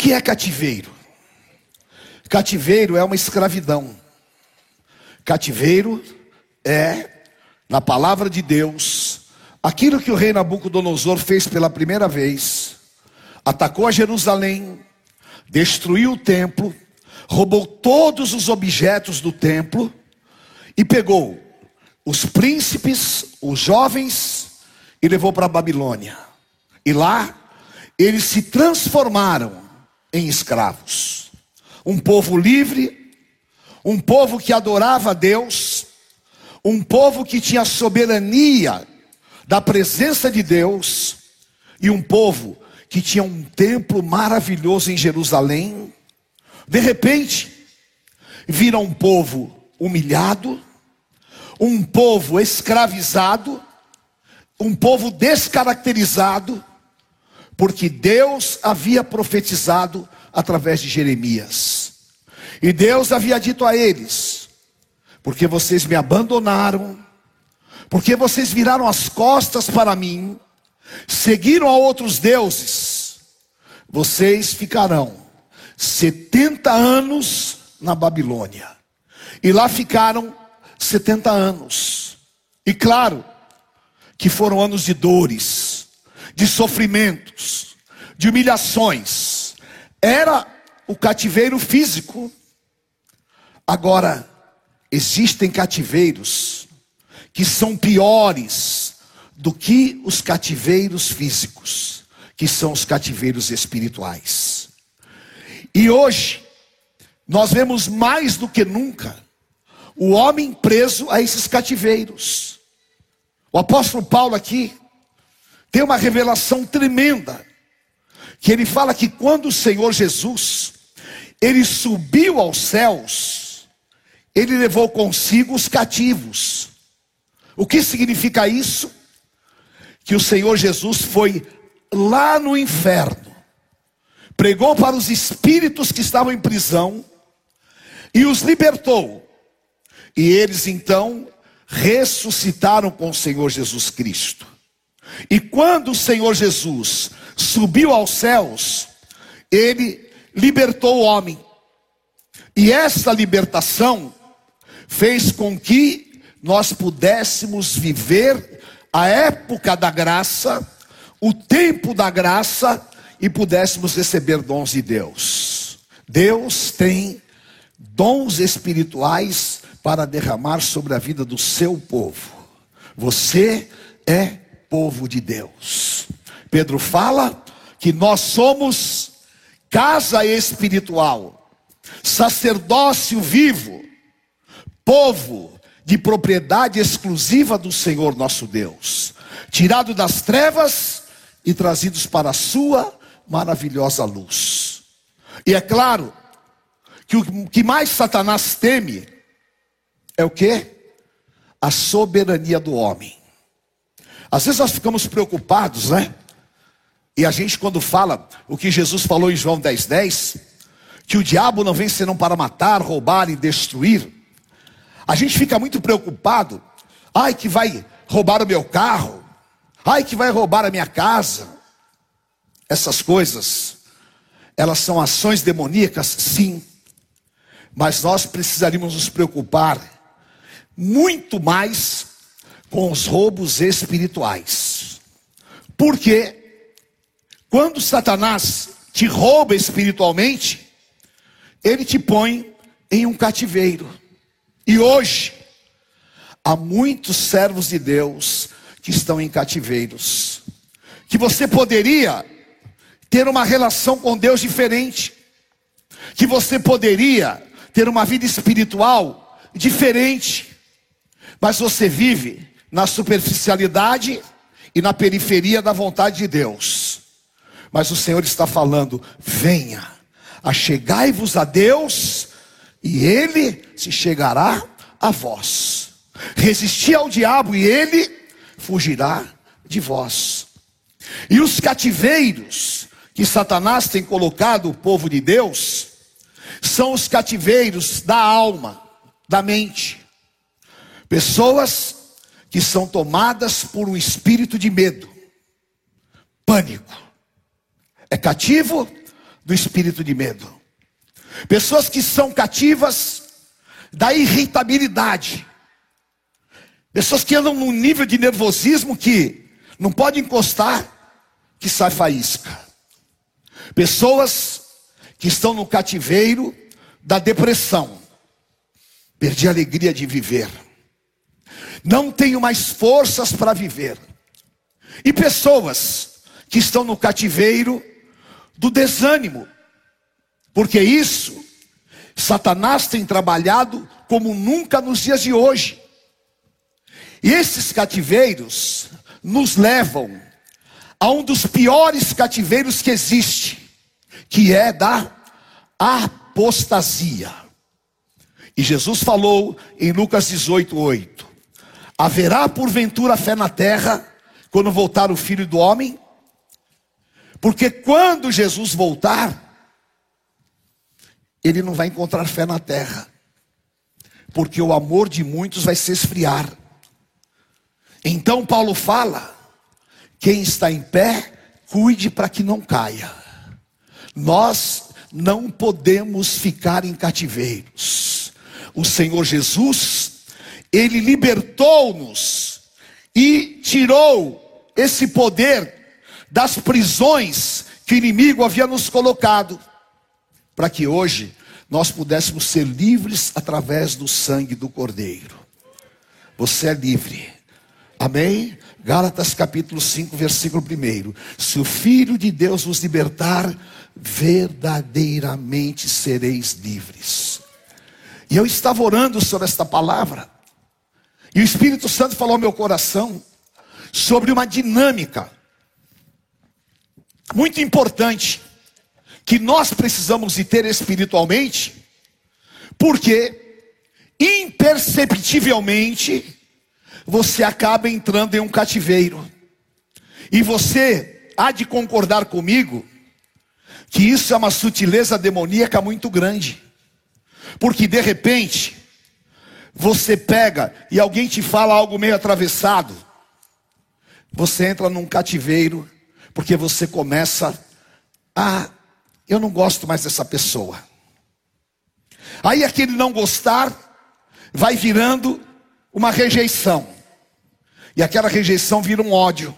que é cativeiro? Cativeiro é uma escravidão. Cativeiro é, na palavra de Deus, aquilo que o rei Nabucodonosor fez pela primeira vez: atacou a Jerusalém, destruiu o templo, roubou todos os objetos do templo e pegou os príncipes, os jovens e levou para a Babilônia. E lá eles se transformaram em escravos. Um povo livre, um povo que adorava a Deus, um povo que tinha soberania da presença de Deus, e um povo que tinha um templo maravilhoso em Jerusalém. De repente, vira um povo humilhado, um povo escravizado, um povo descaracterizado, porque Deus havia profetizado através de Jeremias. E Deus havia dito a eles: porque vocês me abandonaram, porque vocês viraram as costas para mim, seguiram a outros deuses, vocês ficarão 70 anos na Babilônia. E lá ficaram 70 anos. E claro, que foram anos de dores, de sofrimentos, de humilhações. Era o cativeiro físico. Agora, existem cativeiros que são piores do que os cativeiros físicos, que são os cativeiros espirituais. E hoje, nós vemos mais do que nunca o homem preso a esses cativeiros. O apóstolo Paulo aqui tem uma revelação tremenda, que ele fala que quando o Senhor Jesus ele subiu aos céus, ele levou consigo os cativos. O que significa isso? Que o Senhor Jesus foi lá no inferno, pregou para os espíritos que estavam em prisão e os libertou. E eles então ressuscitaram com o Senhor Jesus Cristo. E quando o Senhor Jesus subiu aos céus, ele libertou o homem. E essa libertação fez com que nós pudéssemos viver a época da graça, o tempo da graça e pudéssemos receber dons de Deus. Deus tem dons espirituais para derramar sobre a vida do seu povo. Você é povo de Deus. Pedro fala que nós somos casa espiritual, sacerdócio vivo, povo de propriedade exclusiva do Senhor nosso Deus, tirado das trevas e trazidos para a sua maravilhosa luz. E é claro que o que mais Satanás teme é o que? A soberania do homem. Às vezes nós ficamos preocupados, né? E a gente, quando fala o que Jesus falou em João 10, 10, que o diabo não vem senão para matar, roubar e destruir, a gente fica muito preocupado. Ai, que vai roubar o meu carro. Ai, que vai roubar a minha casa. Essas coisas, elas são ações demoníacas? Sim. Mas nós precisaríamos nos preocupar muito mais com os roubos espirituais. Porque quando Satanás te rouba espiritualmente, ele te põe em um cativeiro. E hoje há muitos servos de Deus que estão em cativeiros. Que você poderia ter uma relação com Deus diferente. Que você poderia ter uma vida espiritual diferente. Mas você vive na superficialidade e na periferia da vontade de Deus. Mas o Senhor está falando: venha, achegai-vos a Deus, e Ele se chegará a vós. Resisti ao diabo, e Ele fugirá de vós. E os cativeiros que Satanás tem colocado o povo de Deus, são os cativeiros da alma, da mente. Pessoas que são tomadas por um espírito de medo, pânico. É cativo do espírito de medo. Pessoas que são cativas da irritabilidade. Pessoas que andam num nível de nervosismo que não pode encostar, que sai faísca. Pessoas que estão no cativeiro da depressão. Perdi a alegria de viver. Não tenho mais forças para viver. E pessoas que estão no cativeiro do desânimo. Porque isso Satanás tem trabalhado como nunca nos dias de hoje. E esses cativeiros nos levam a um dos piores cativeiros que existe, que é da apostasia. E Jesus falou em Lucas 18, 8: Haverá porventura fé na terra quando voltar o filho do homem? Porque quando Jesus voltar, ele não vai encontrar fé na terra, porque o amor de muitos vai se esfriar. Então Paulo fala: quem está em pé, cuide para que não caia. Nós não podemos ficar em cativeiros. O Senhor Jesus, ele libertou-nos e tirou esse poder das prisões que o inimigo havia nos colocado para que hoje nós pudéssemos ser livres através do sangue do Cordeiro. Você é livre. Amém? Gálatas capítulo 5, versículo 1. Se o Filho de Deus vos libertar, verdadeiramente sereis livres. E eu estava orando sobre esta palavra, e o Espírito Santo falou ao meu coração sobre uma dinâmica muito importante que nós precisamos de ter espiritualmente, porque imperceptivelmente você acaba entrando em um cativeiro. E você há de concordar comigo que isso é uma sutileza demoníaca muito grande. Porque de repente você pega e alguém te fala algo meio atravessado, você entra num cativeiro, porque você começa a eu não gosto mais dessa pessoa. Aí aquele não gostar vai virando uma rejeição. E aquela rejeição vira um ódio.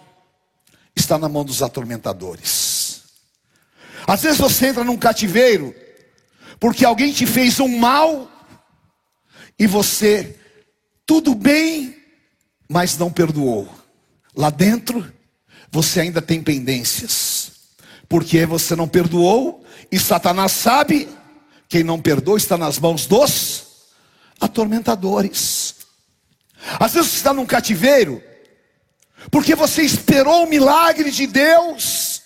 Está na mão dos atormentadores. Às vezes você entra num cativeiro porque alguém te fez um mal e você tudo bem, mas não perdoou. Lá dentro você ainda tem pendências. Porque você não perdoou e Satanás sabe, quem não perdoa está nas mãos dos atormentadores. Às vezes você está num cativeiro, porque você esperou o milagre de Deus,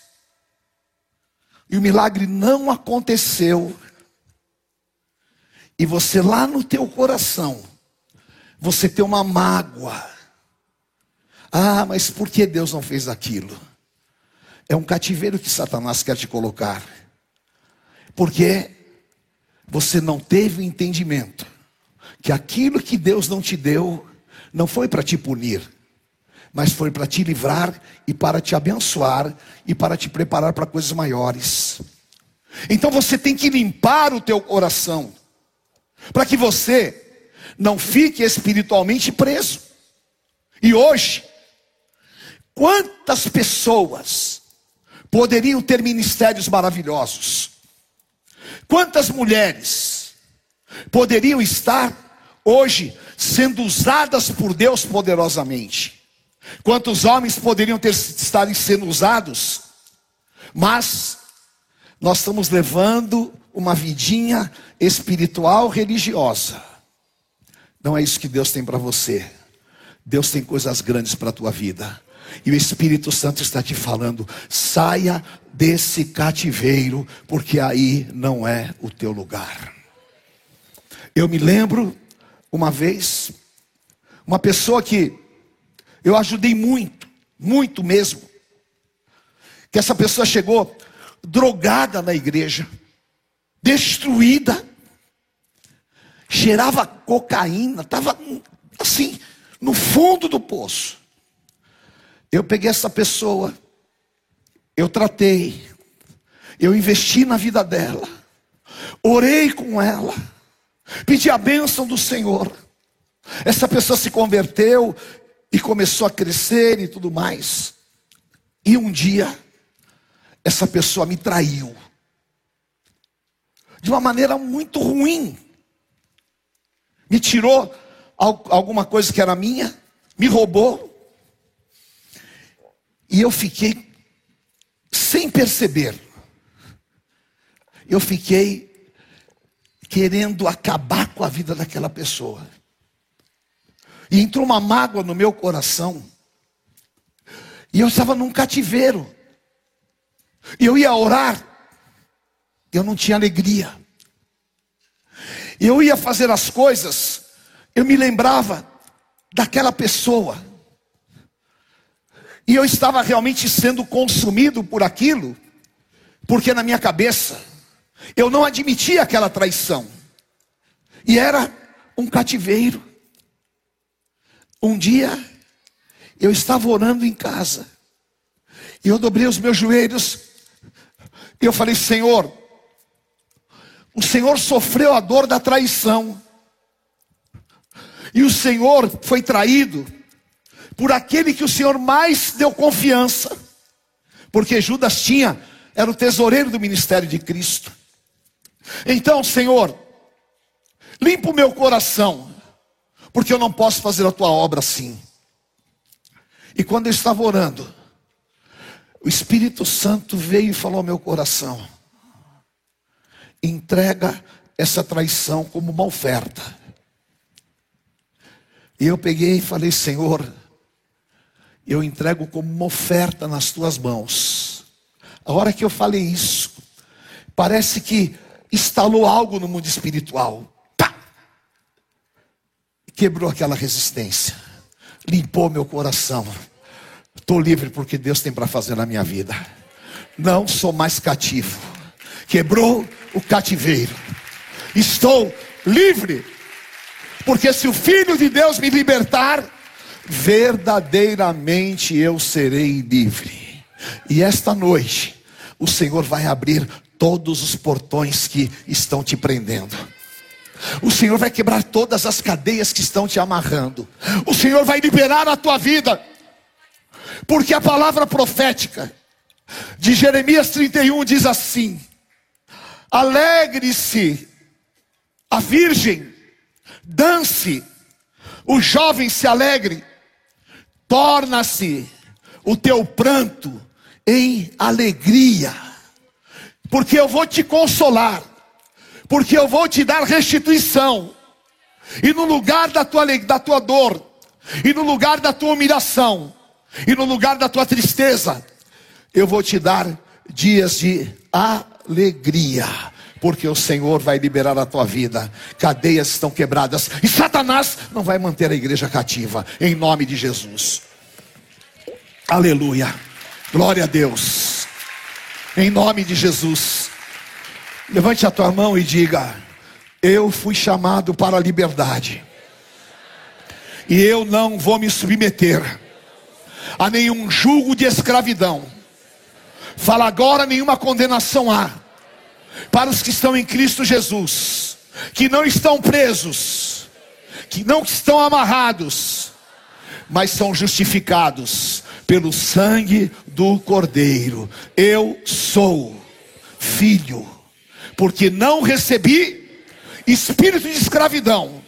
e o milagre não aconteceu. E você lá no teu coração, você tem uma mágoa. Ah, mas por que Deus não fez aquilo? É um cativeiro que Satanás quer te colocar. Porque você não teve o entendimento que aquilo que Deus não te deu não foi para te punir, mas foi para te livrar e para te abençoar e para te preparar para coisas maiores. Então você tem que limpar o teu coração para que você não fique espiritualmente preso. E hoje, quantas pessoas poderiam ter ministérios maravilhosos? Quantas mulheres poderiam estar hoje sendo usadas por Deus poderosamente? Quantos homens poderiam ter estarem sendo usados? Mas nós estamos levando uma vidinha espiritual religiosa. Não é isso que Deus tem para você. Deus tem coisas grandes para a tua vida. E o Espírito Santo está te falando: saia desse cativeiro, porque aí não é o teu lugar. Eu me lembro uma vez, uma pessoa que eu ajudei muito, muito mesmo, que essa pessoa chegou drogada na igreja, destruída, cheirava cocaína, estava assim, no fundo do poço. Eu peguei essa pessoa, eu tratei, Eu investi na vida dela, orei com ela, pedi a bênção do Senhor. Essa pessoa se converteu e começou a crescer e tudo mais. E um dia, essa pessoa me traiu. De uma maneira muito ruim. Me tirou alguma coisa que era minha, me roubou. E eu fiquei sem perceber. Eu fiquei querendo acabar com a vida daquela pessoa. E entrou uma mágoa no meu coração. E eu estava num cativeiro. E eu ia orar. Eu não tinha alegria. Eu ia fazer as coisas. Eu me lembrava daquela pessoa. E eu estava realmente sendo consumido por aquilo. Porque na minha cabeça eu não admitia aquela traição. E era um cativeiro. Um dia, eu estava orando em casa, e eu dobrei os meus joelhos, e eu falei: Senhor, o Senhor sofreu a dor da traição, e o Senhor foi traído por aquele que o Senhor mais deu confiança, porque Judas tinha, era o tesoureiro do ministério de Cristo. Então, Senhor, limpa o meu coração, porque eu não posso fazer a tua obra assim. E quando eu estava orando, o Espírito Santo veio e falou ao meu coração: entrega essa traição como uma oferta. E eu peguei e falei: Senhor, eu entrego como uma oferta nas tuas mãos. A hora que eu falei isso, parece que instalou algo no mundo espiritual quebrou aquela resistência, limpou meu coração. Estou livre porque Deus tem para fazer na minha vida. Não sou mais cativo. Quebrou o cativeiro. Estou livre. Porque se o Filho de Deus me libertar, verdadeiramente eu serei livre. E esta noite, o Senhor vai abrir todos os portões que estão te prendendo. O Senhor vai quebrar todas as cadeias que estão te amarrando. O Senhor vai liberar a tua vida. Porque a palavra profética de Jeremias 31 diz assim: Alegre-se. A virgem, dance, o jovem se alegre, torna-se o teu pranto em alegria, porque eu vou te consolar. Porque eu vou te dar restituição. E no lugar da tua, da tua dor, e no lugar da tua humilhação, e no lugar da tua tristeza, eu vou te dar dias de alegria, porque o Senhor vai liberar a tua vida, cadeias estão quebradas, e Satanás não vai manter a igreja cativa, em nome de Jesus. Aleluia, glória a Deus, em nome de Jesus. Levante a tua mão e diga: Eu fui chamado para a liberdade. E eu não vou me submeter a nenhum julgo de escravidão. Fala agora, nenhuma condenação há para os que estão em Cristo Jesus, que não estão presos, que não estão amarrados, mas são justificados pelo sangue do Cordeiro. Eu sou filho porque não recebi espírito de escravidão,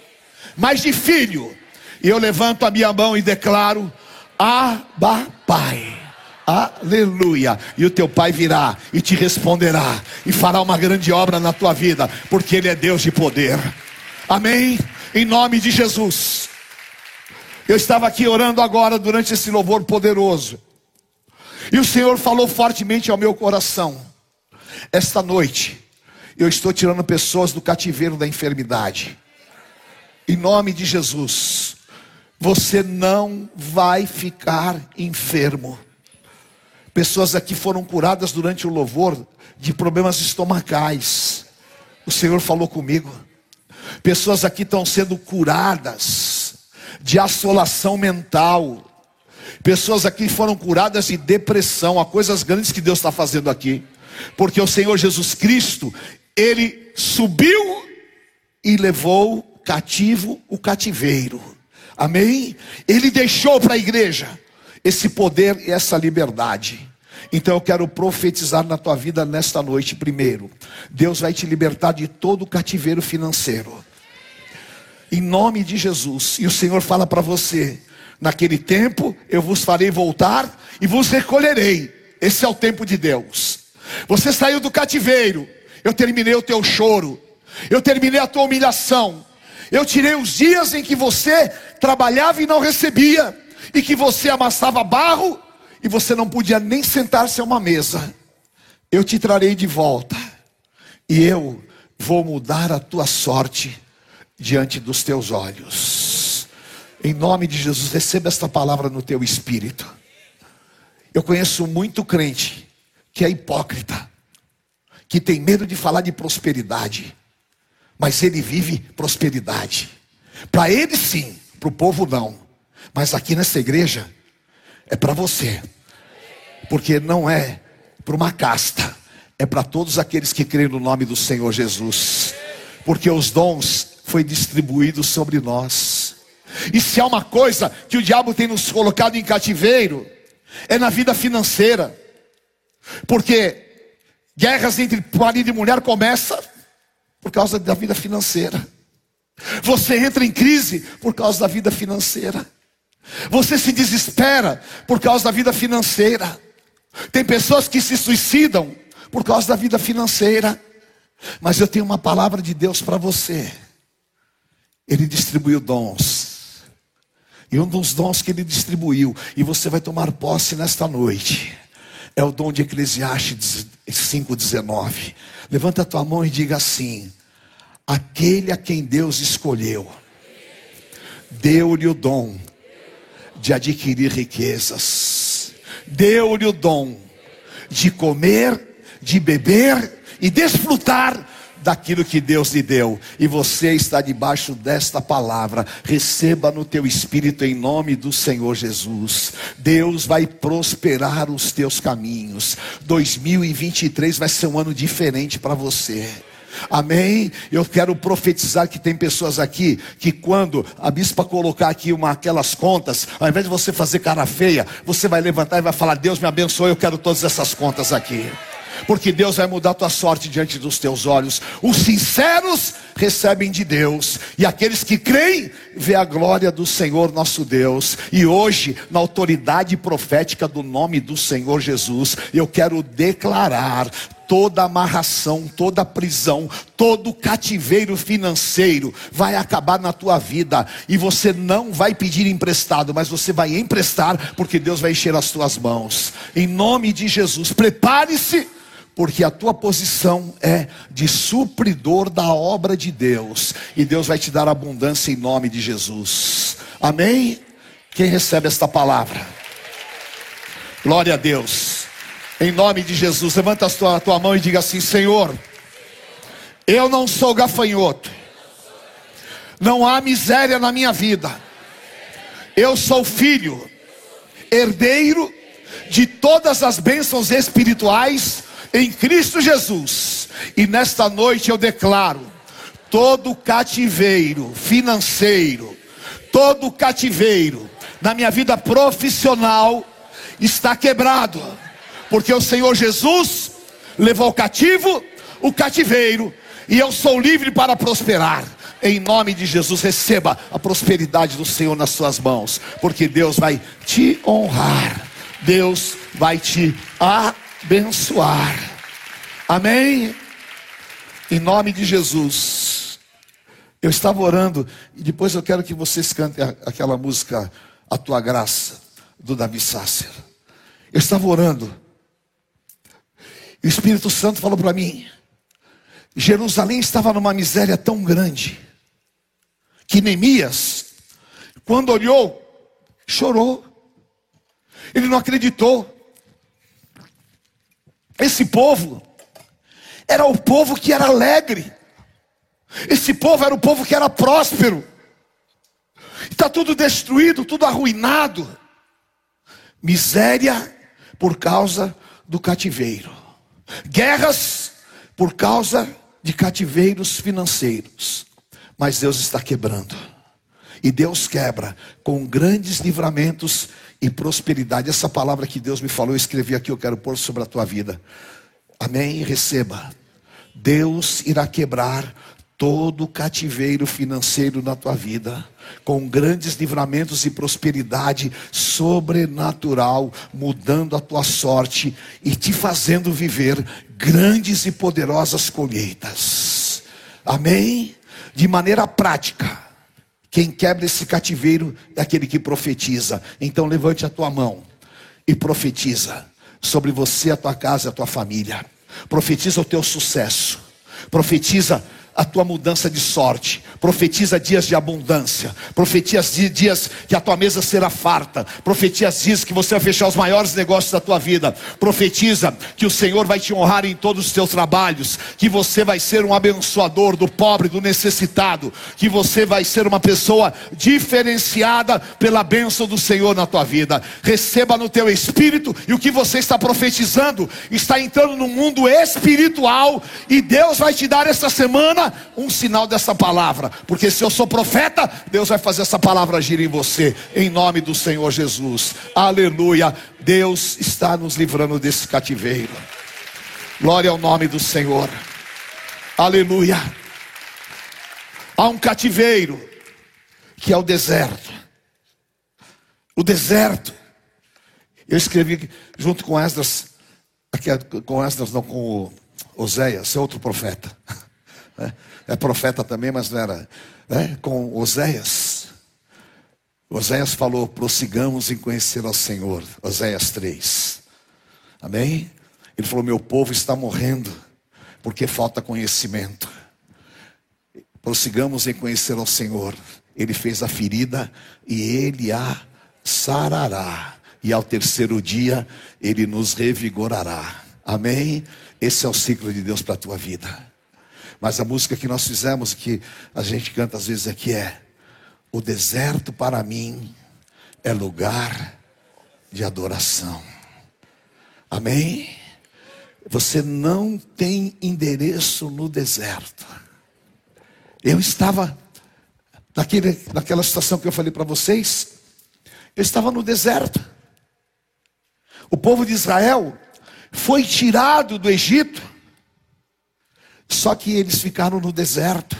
mas de filho. E eu levanto a minha mão e declaro: Abba, Pai. Aleluia. E o teu pai virá e te responderá e fará uma grande obra na tua vida, porque ele é Deus de poder. Amém. Em nome de Jesus. Eu estava aqui orando agora durante esse louvor poderoso. E o Senhor falou fortemente ao meu coração. Esta noite eu estou tirando pessoas do cativeiro da enfermidade. Em nome de Jesus. Você não vai ficar enfermo. Pessoas aqui foram curadas durante o louvor de problemas estomacais. O Senhor falou comigo. Pessoas aqui estão sendo curadas de assolação mental. Pessoas aqui foram curadas de depressão. Há coisas grandes que Deus está fazendo aqui. Porque o Senhor Jesus Cristo, ele subiu e levou cativo o cativeiro. Amém? Ele deixou para a igreja esse poder e essa liberdade. Então eu quero profetizar na tua vida nesta noite, primeiro. Deus vai te libertar de todo o cativeiro financeiro. Em nome de Jesus. E o Senhor fala para você: naquele tempo eu vos farei voltar e vos recolherei. Esse é o tempo de Deus. Você saiu do cativeiro, eu terminei o teu choro, eu terminei a tua humilhação, eu tirei os dias em que você trabalhava e não recebia, e que você amassava barro e você não podia nem sentar-se a uma mesa. Eu te trarei de volta, e eu vou mudar a tua sorte diante dos teus olhos. Em nome de Jesus, receba esta palavra no teu espírito. Eu conheço muito crente que é hipócrita, que tem medo de falar de prosperidade, mas ele vive prosperidade. Para ele sim, para o povo não. Mas aqui nessa igreja é para você, porque não é para uma casta, é para todos aqueles que creem no nome do Senhor Jesus, porque os dons foi distribuído sobre nós. E se há uma coisa que o diabo tem nos colocado em cativeiro, é na vida financeira. Porque guerras entre marido e mulher começam por causa da vida financeira. Você entra em crise por causa da vida financeira. Você se desespera por causa da vida financeira. Tem pessoas que se suicidam por causa da vida financeira. Mas eu tenho uma palavra de Deus para você. Ele distribuiu dons. E um dos dons que ele distribuiu, e você vai tomar posse nesta noite, é o dom de Eclesiastes 5,19. Levanta a tua mão e diga assim: aquele a quem Deus escolheu, deu-lhe o dom de adquirir riquezas, deu-lhe o dom de comer, de beber e desfrutar daquilo que Deus lhe deu, e você está debaixo desta palavra, receba no teu espírito em nome do Senhor Jesus. Deus vai prosperar os teus caminhos. 2023 vai ser um ano diferente para você. Amém? Eu quero profetizar que tem pessoas aqui que quando a bispa colocar aqui uma aquelas contas, ao invés de você fazer cara feia, você vai levantar e vai falar: "Deus me abençoe, eu quero todas essas contas aqui" porque Deus vai mudar a tua sorte diante dos teus olhos. Os sinceros recebem de Deus, e aqueles que creem, vê a glória do Senhor nosso Deus. E hoje, na autoridade profética do nome do Senhor Jesus, eu quero declarar toda amarração, toda prisão, todo cativeiro financeiro vai acabar na tua vida e você não vai pedir emprestado, mas você vai emprestar porque Deus vai encher as tuas mãos. Em nome de Jesus, prepare-se porque a tua posição é de supridor da obra de Deus, e Deus vai te dar abundância em nome de Jesus. Amém? Quem recebe esta palavra? Glória a Deus. Em nome de Jesus, levanta a tua, a tua mão e diga assim: Senhor, eu não sou gafanhoto, não há miséria na minha vida, eu sou filho, herdeiro de todas as bênçãos espirituais em Cristo Jesus. E nesta noite eu declaro: todo cativeiro financeiro, todo cativeiro na minha vida profissional está quebrado, porque o Senhor Jesus levou cativo o cativeiro, e eu sou livre para prosperar. Em nome de Jesus, receba a prosperidade do Senhor nas suas mãos, porque Deus vai te honrar, Deus vai te abençoar. Amém? Em nome de Jesus. Eu estava orando e depois eu quero que vocês cantem aquela música A Tua Graça, do Davi Sácer. Eu estava orando. O Espírito Santo falou para mim: Jerusalém estava numa miséria tão grande que Neemias, quando olhou, chorou. Ele não acreditou. Esse povo era o povo que era alegre. Esse povo era o povo que era próspero. Está tudo destruído, tudo arruinado. Miséria por causa do cativeiro. Guerras por causa de cativeiros financeiros. Mas Deus está quebrando. E Deus quebra com grandes livramentos e prosperidade. Essa palavra que Deus me falou, eu escrevi aqui, eu quero pôr sobre a tua vida. Amém? Receba. Deus irá quebrar todo cativeiro financeiro na tua vida, com grandes livramentos e prosperidade sobrenatural, mudando a tua sorte e te fazendo viver grandes e poderosas colheitas. Amém? De maneira prática. Quem quebra esse cativeiro é aquele que profetiza. Então levante a tua mão e profetiza sobre você, a tua casa, a tua família. Profetiza o teu sucesso. Profetiza a tua mudança de sorte. Profetiza dias de abundância. Profetiza dias que a tua mesa será farta. Profetiza dias que você vai fechar os maiores negócios da tua vida. Profetiza que o Senhor vai te honrar em todos os teus trabalhos. Que você vai ser um abençoador do pobre, do necessitado. Que você vai ser uma pessoa diferenciada pela bênção do Senhor na tua vida. Receba no teu espírito e o que você está profetizando está entrando no mundo espiritual. E Deus vai te dar essa semana um sinal dessa palavra, porque se eu sou profeta, Deus vai fazer essa palavra agir em você, em nome do Senhor Jesus. Aleluia. Deus está nos livrando desse cativeiro. Glória ao nome do Senhor. Aleluia. Há um cativeiro que é o deserto. O deserto. Eu escrevi junto com Esdras, é com Esdras, não com Oséias, é outro profeta. Né? É profeta também, mas não era. Né? Com Oséias. Oséias falou: prossigamos em conhecer ao Senhor. Oséias 3. Amém? Ele falou: Meu povo está morrendo porque falta conhecimento. Prossigamos em conhecer ao Senhor. Ele fez a ferida e ele a sarará. E ao terceiro dia ele nos revigorará. Amém? Esse é o ciclo de Deus para a tua vida. Mas a música que nós fizemos, que a gente canta às vezes aqui é: O deserto para mim é lugar de adoração. Amém? Você não tem endereço no deserto. Eu estava naquele, naquela situação que eu falei para vocês. Eu estava no deserto. O povo de Israel foi tirado do Egito só que eles ficaram no deserto,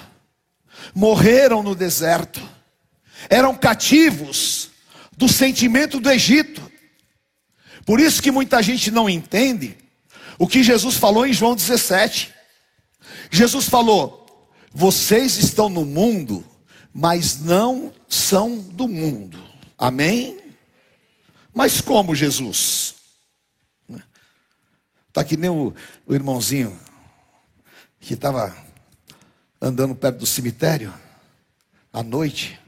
morreram no deserto, eram cativos do sentimento do Egito. Por isso que muita gente não entende o que Jesus falou em João 17. Jesus falou: Vocês estão no mundo, mas não são do mundo. Amém? Mas como Jesus? Está que nem o, o irmãozinho que estava andando perto do cemitério à noite.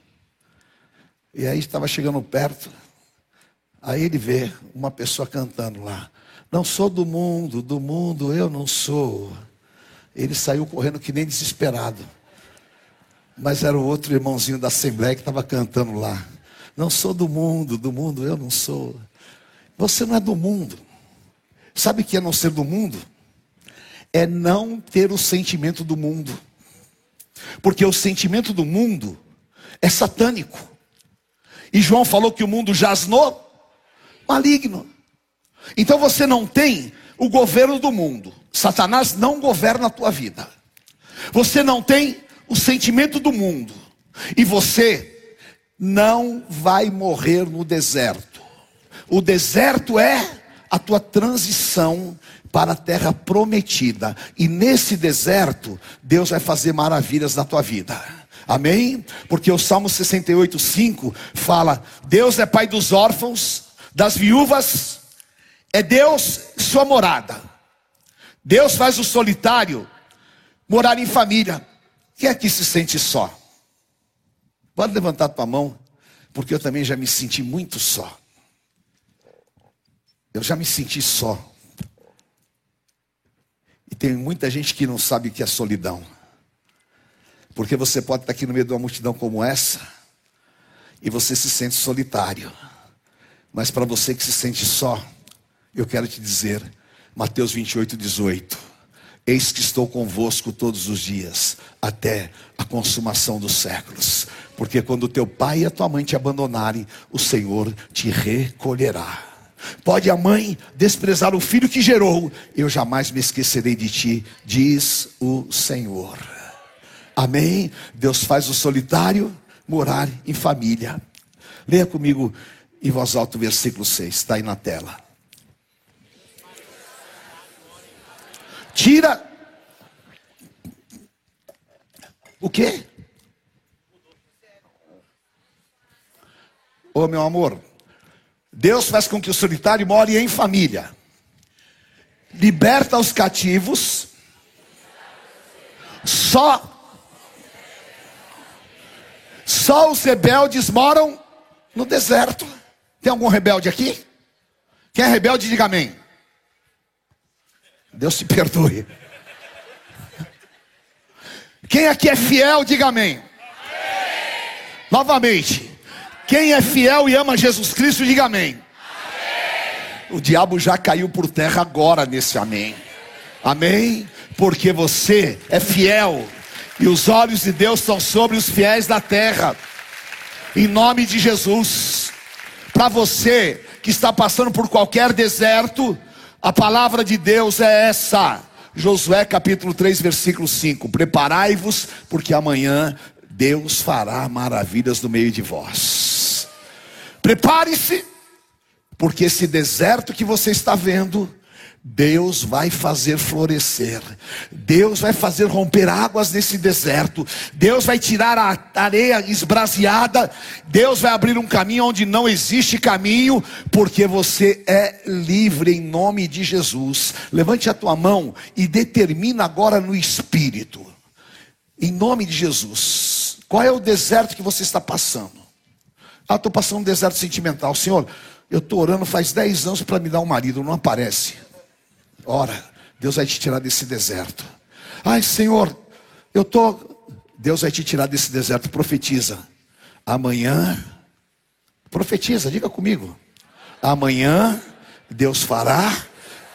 E aí estava chegando perto. Aí ele vê uma pessoa cantando lá. Não sou do mundo, do mundo eu não sou. Ele saiu correndo que nem desesperado. Mas era o outro irmãozinho da Assembleia que estava cantando lá. Não sou do mundo, do mundo eu não sou. Você não é do mundo. Sabe o que é não ser do mundo? É não ter o sentimento do mundo. Porque o sentimento do mundo é satânico. E João falou que o mundo jaz no maligno. Então você não tem o governo do mundo. Satanás não governa a tua vida. Você não tem o sentimento do mundo. E você não vai morrer no deserto. O deserto é a tua transição para a terra prometida. E nesse deserto, Deus vai fazer maravilhas na tua vida. Amém? Porque o Salmo 68, 5 fala: Deus é pai dos órfãos, das viúvas, é Deus sua morada. Deus faz o solitário morar em família. Quem é que se sente só? Pode levantar tua mão, porque eu também já me senti muito só. Eu já me senti só. Tem muita gente que não sabe o que é solidão. Porque você pode estar aqui no meio de uma multidão como essa e você se sente solitário. Mas para você que se sente só, eu quero te dizer: Mateus 28, 18. Eis que estou convosco todos os dias, até a consumação dos séculos. Porque quando teu pai e a tua mãe te abandonarem, o Senhor te recolherá. Pode a mãe desprezar o filho que gerou, eu jamais me esquecerei de ti, diz o Senhor. Amém? Deus faz o solitário morar em família. Leia comigo em voz alta o versículo 6, está aí na tela. Tira. O quê? Ô meu amor, Deus faz com que o solitário more em família. Liberta os cativos. Só só os rebeldes moram no deserto. Tem algum rebelde aqui? Quem é rebelde, diga amém. Deus te perdoe. Quem aqui é fiel, diga amém. amém. Novamente. Quem é fiel e ama Jesus Cristo, diga amém. amém. O diabo já caiu por terra agora nesse amém. Amém? Porque você é fiel e os olhos de Deus estão sobre os fiéis da terra. Em nome de Jesus. Para você que está passando por qualquer deserto, a palavra de Deus é essa. Josué capítulo 3, versículo 5: Preparai-vos, porque amanhã Deus fará maravilhas no meio de vós. Prepare-se, porque esse deserto que você está vendo, Deus vai fazer florescer, Deus vai fazer romper águas nesse deserto, Deus vai tirar a areia esbraseada, Deus vai abrir um caminho onde não existe caminho, porque você é livre em nome de Jesus. Levante a tua mão e determina agora no espírito, em nome de Jesus, qual é o deserto que você está passando? Ah, estou passando um deserto sentimental, Senhor. Eu estou orando faz 10 anos para me dar um marido, não aparece. Ora, Deus vai te tirar desse deserto. Ai, Senhor, eu tô. Deus vai te tirar desse deserto. Profetiza. Amanhã, profetiza, diga comigo. Amanhã Deus fará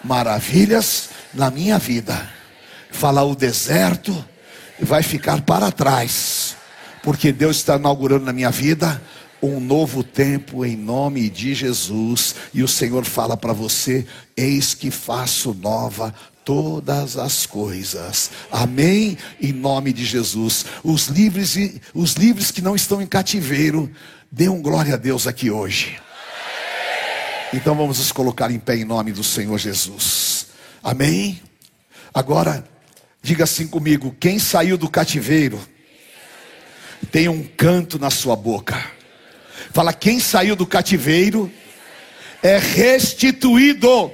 maravilhas na minha vida. Falar o deserto vai ficar para trás, porque Deus está inaugurando na minha vida um novo tempo em nome de Jesus. E o Senhor fala para você: Eis que faço nova todas as coisas. Amém? Em nome de Jesus. Os livres e os livres que não estão em cativeiro, dê um glória a Deus aqui hoje. Então vamos nos colocar em pé em nome do Senhor Jesus. Amém? Agora, diga assim comigo: quem saiu do cativeiro tem um canto na sua boca. Fala, quem saiu do cativeiro é restituído.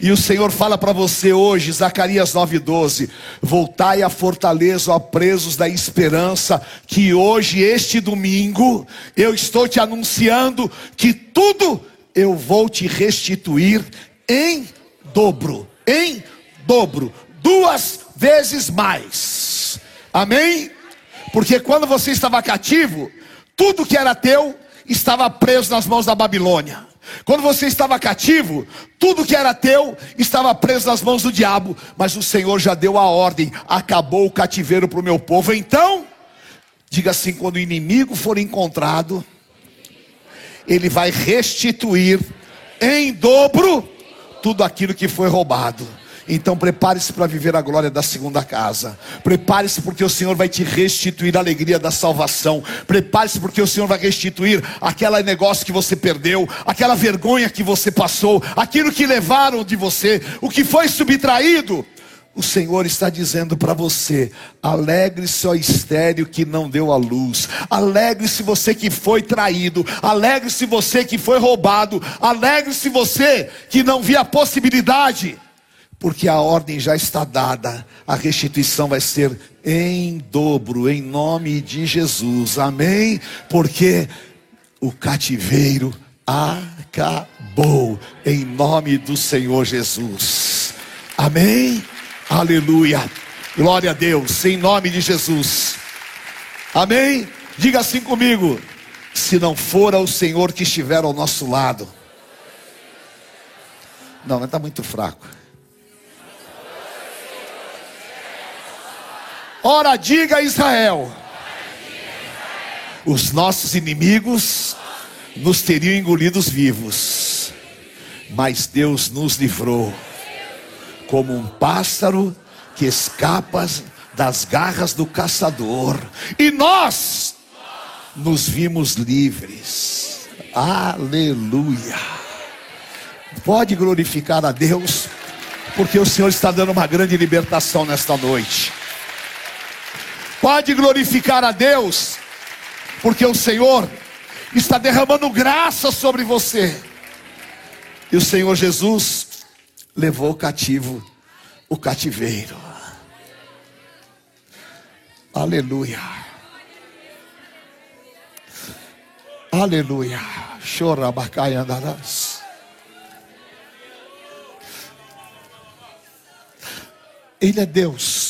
E o Senhor fala para você hoje, Zacarias 9:12, voltai à fortaleza, ó presos da esperança, que hoje este domingo eu estou te anunciando que tudo eu vou te restituir em dobro, em dobro, duas vezes mais. Amém? Porque quando você estava cativo, tudo que era teu estava preso nas mãos da Babilônia. Quando você estava cativo, tudo que era teu estava preso nas mãos do diabo, mas o Senhor já deu a ordem, acabou o cativeiro para o meu povo. Então, diga assim: quando o inimigo for encontrado, ele vai restituir em dobro tudo aquilo que foi roubado. Então prepare-se para viver a glória da segunda casa. Prepare-se porque o Senhor vai te restituir a alegria da salvação. Prepare-se porque o Senhor vai restituir aquele negócio que você perdeu, aquela vergonha que você passou, aquilo que levaram de você, o que foi subtraído. O Senhor está dizendo para você: alegre-se, ó estéreo que não deu a luz, alegre-se você que foi traído, alegre-se você que foi roubado, alegre-se você que não via a possibilidade porque a ordem já está dada, a restituição vai ser em dobro, em nome de Jesus, amém? Porque o cativeiro acabou, em nome do Senhor Jesus, amém? Aleluia, glória a Deus, em nome de Jesus, amém? Diga assim comigo: se não for o Senhor que estiver ao nosso lado, Não, está muito fraco. Ora, diga a Israel: os nossos inimigos nos teriam engolidos vivos, mas Deus nos livrou, como um pássaro que escapa das garras do caçador, e nós nos vimos livres. Aleluia. Pode glorificar a Deus, porque o Senhor está dando uma grande libertação nesta noite. Pode glorificar a Deus, porque o Senhor está derramando graça sobre você. E o Senhor Jesus levou cativo o cativeiro. Aleluia. Aleluia. Chora, bacai, andarás. Ele é Deus.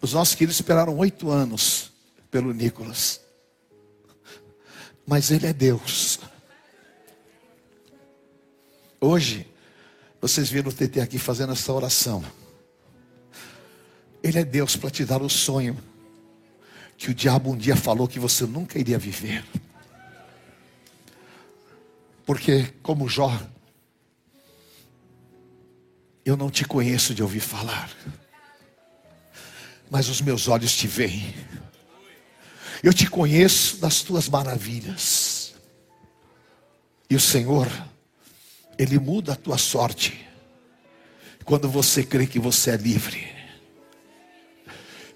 Os nossos queridos esperaram oito anos pelo Nicolas. Mas Ele é Deus. Hoje, vocês viram o TT aqui fazendo essa oração. Ele é Deus para te dar o sonho que o diabo um dia falou que você nunca iria viver. Porque, como Jó, eu não te conheço de ouvir falar, mas os meus olhos te veem. Eu te conheço das tuas maravilhas. E o Senhor, Ele muda a tua sorte quando você crê que você é livre.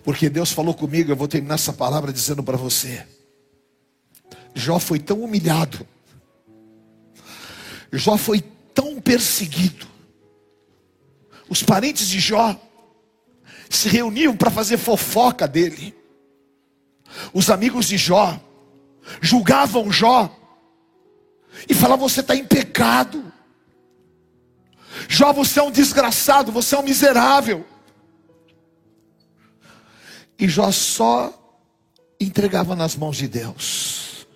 Porque Deus falou comigo, eu vou terminar essa palavra dizendo para você. Jó foi tão humilhado. Jó foi tão perseguido. Os parentes de Jó se reuniam para fazer fofoca dele. Os amigos de Jó julgavam Jó e falavam: Você está em pecado. Jó, você é um desgraçado, você é um miserável. E Jó só entregava nas mãos de Deus.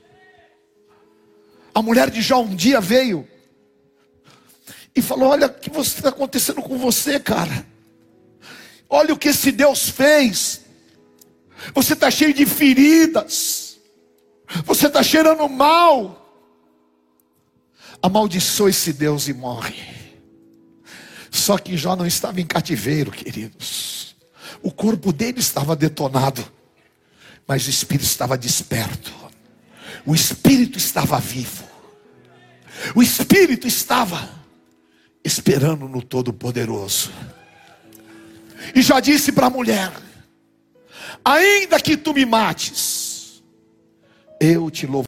A mulher de Jó um dia veio e falou: Olha o que está acontecendo com você, cara. Olha o que esse Deus fez. Você está cheio de feridas. Você está cheirando mal. Amaldiçoa esse Deus e morre. Só que Jó não estava em cativeiro, queridos. O corpo dele estava detonado, mas o espírito estava desperto. O espírito estava vivo. O espírito estava esperando no Todo-Poderoso. E já disse para a mulher: ainda que tu me mates, eu te louvo.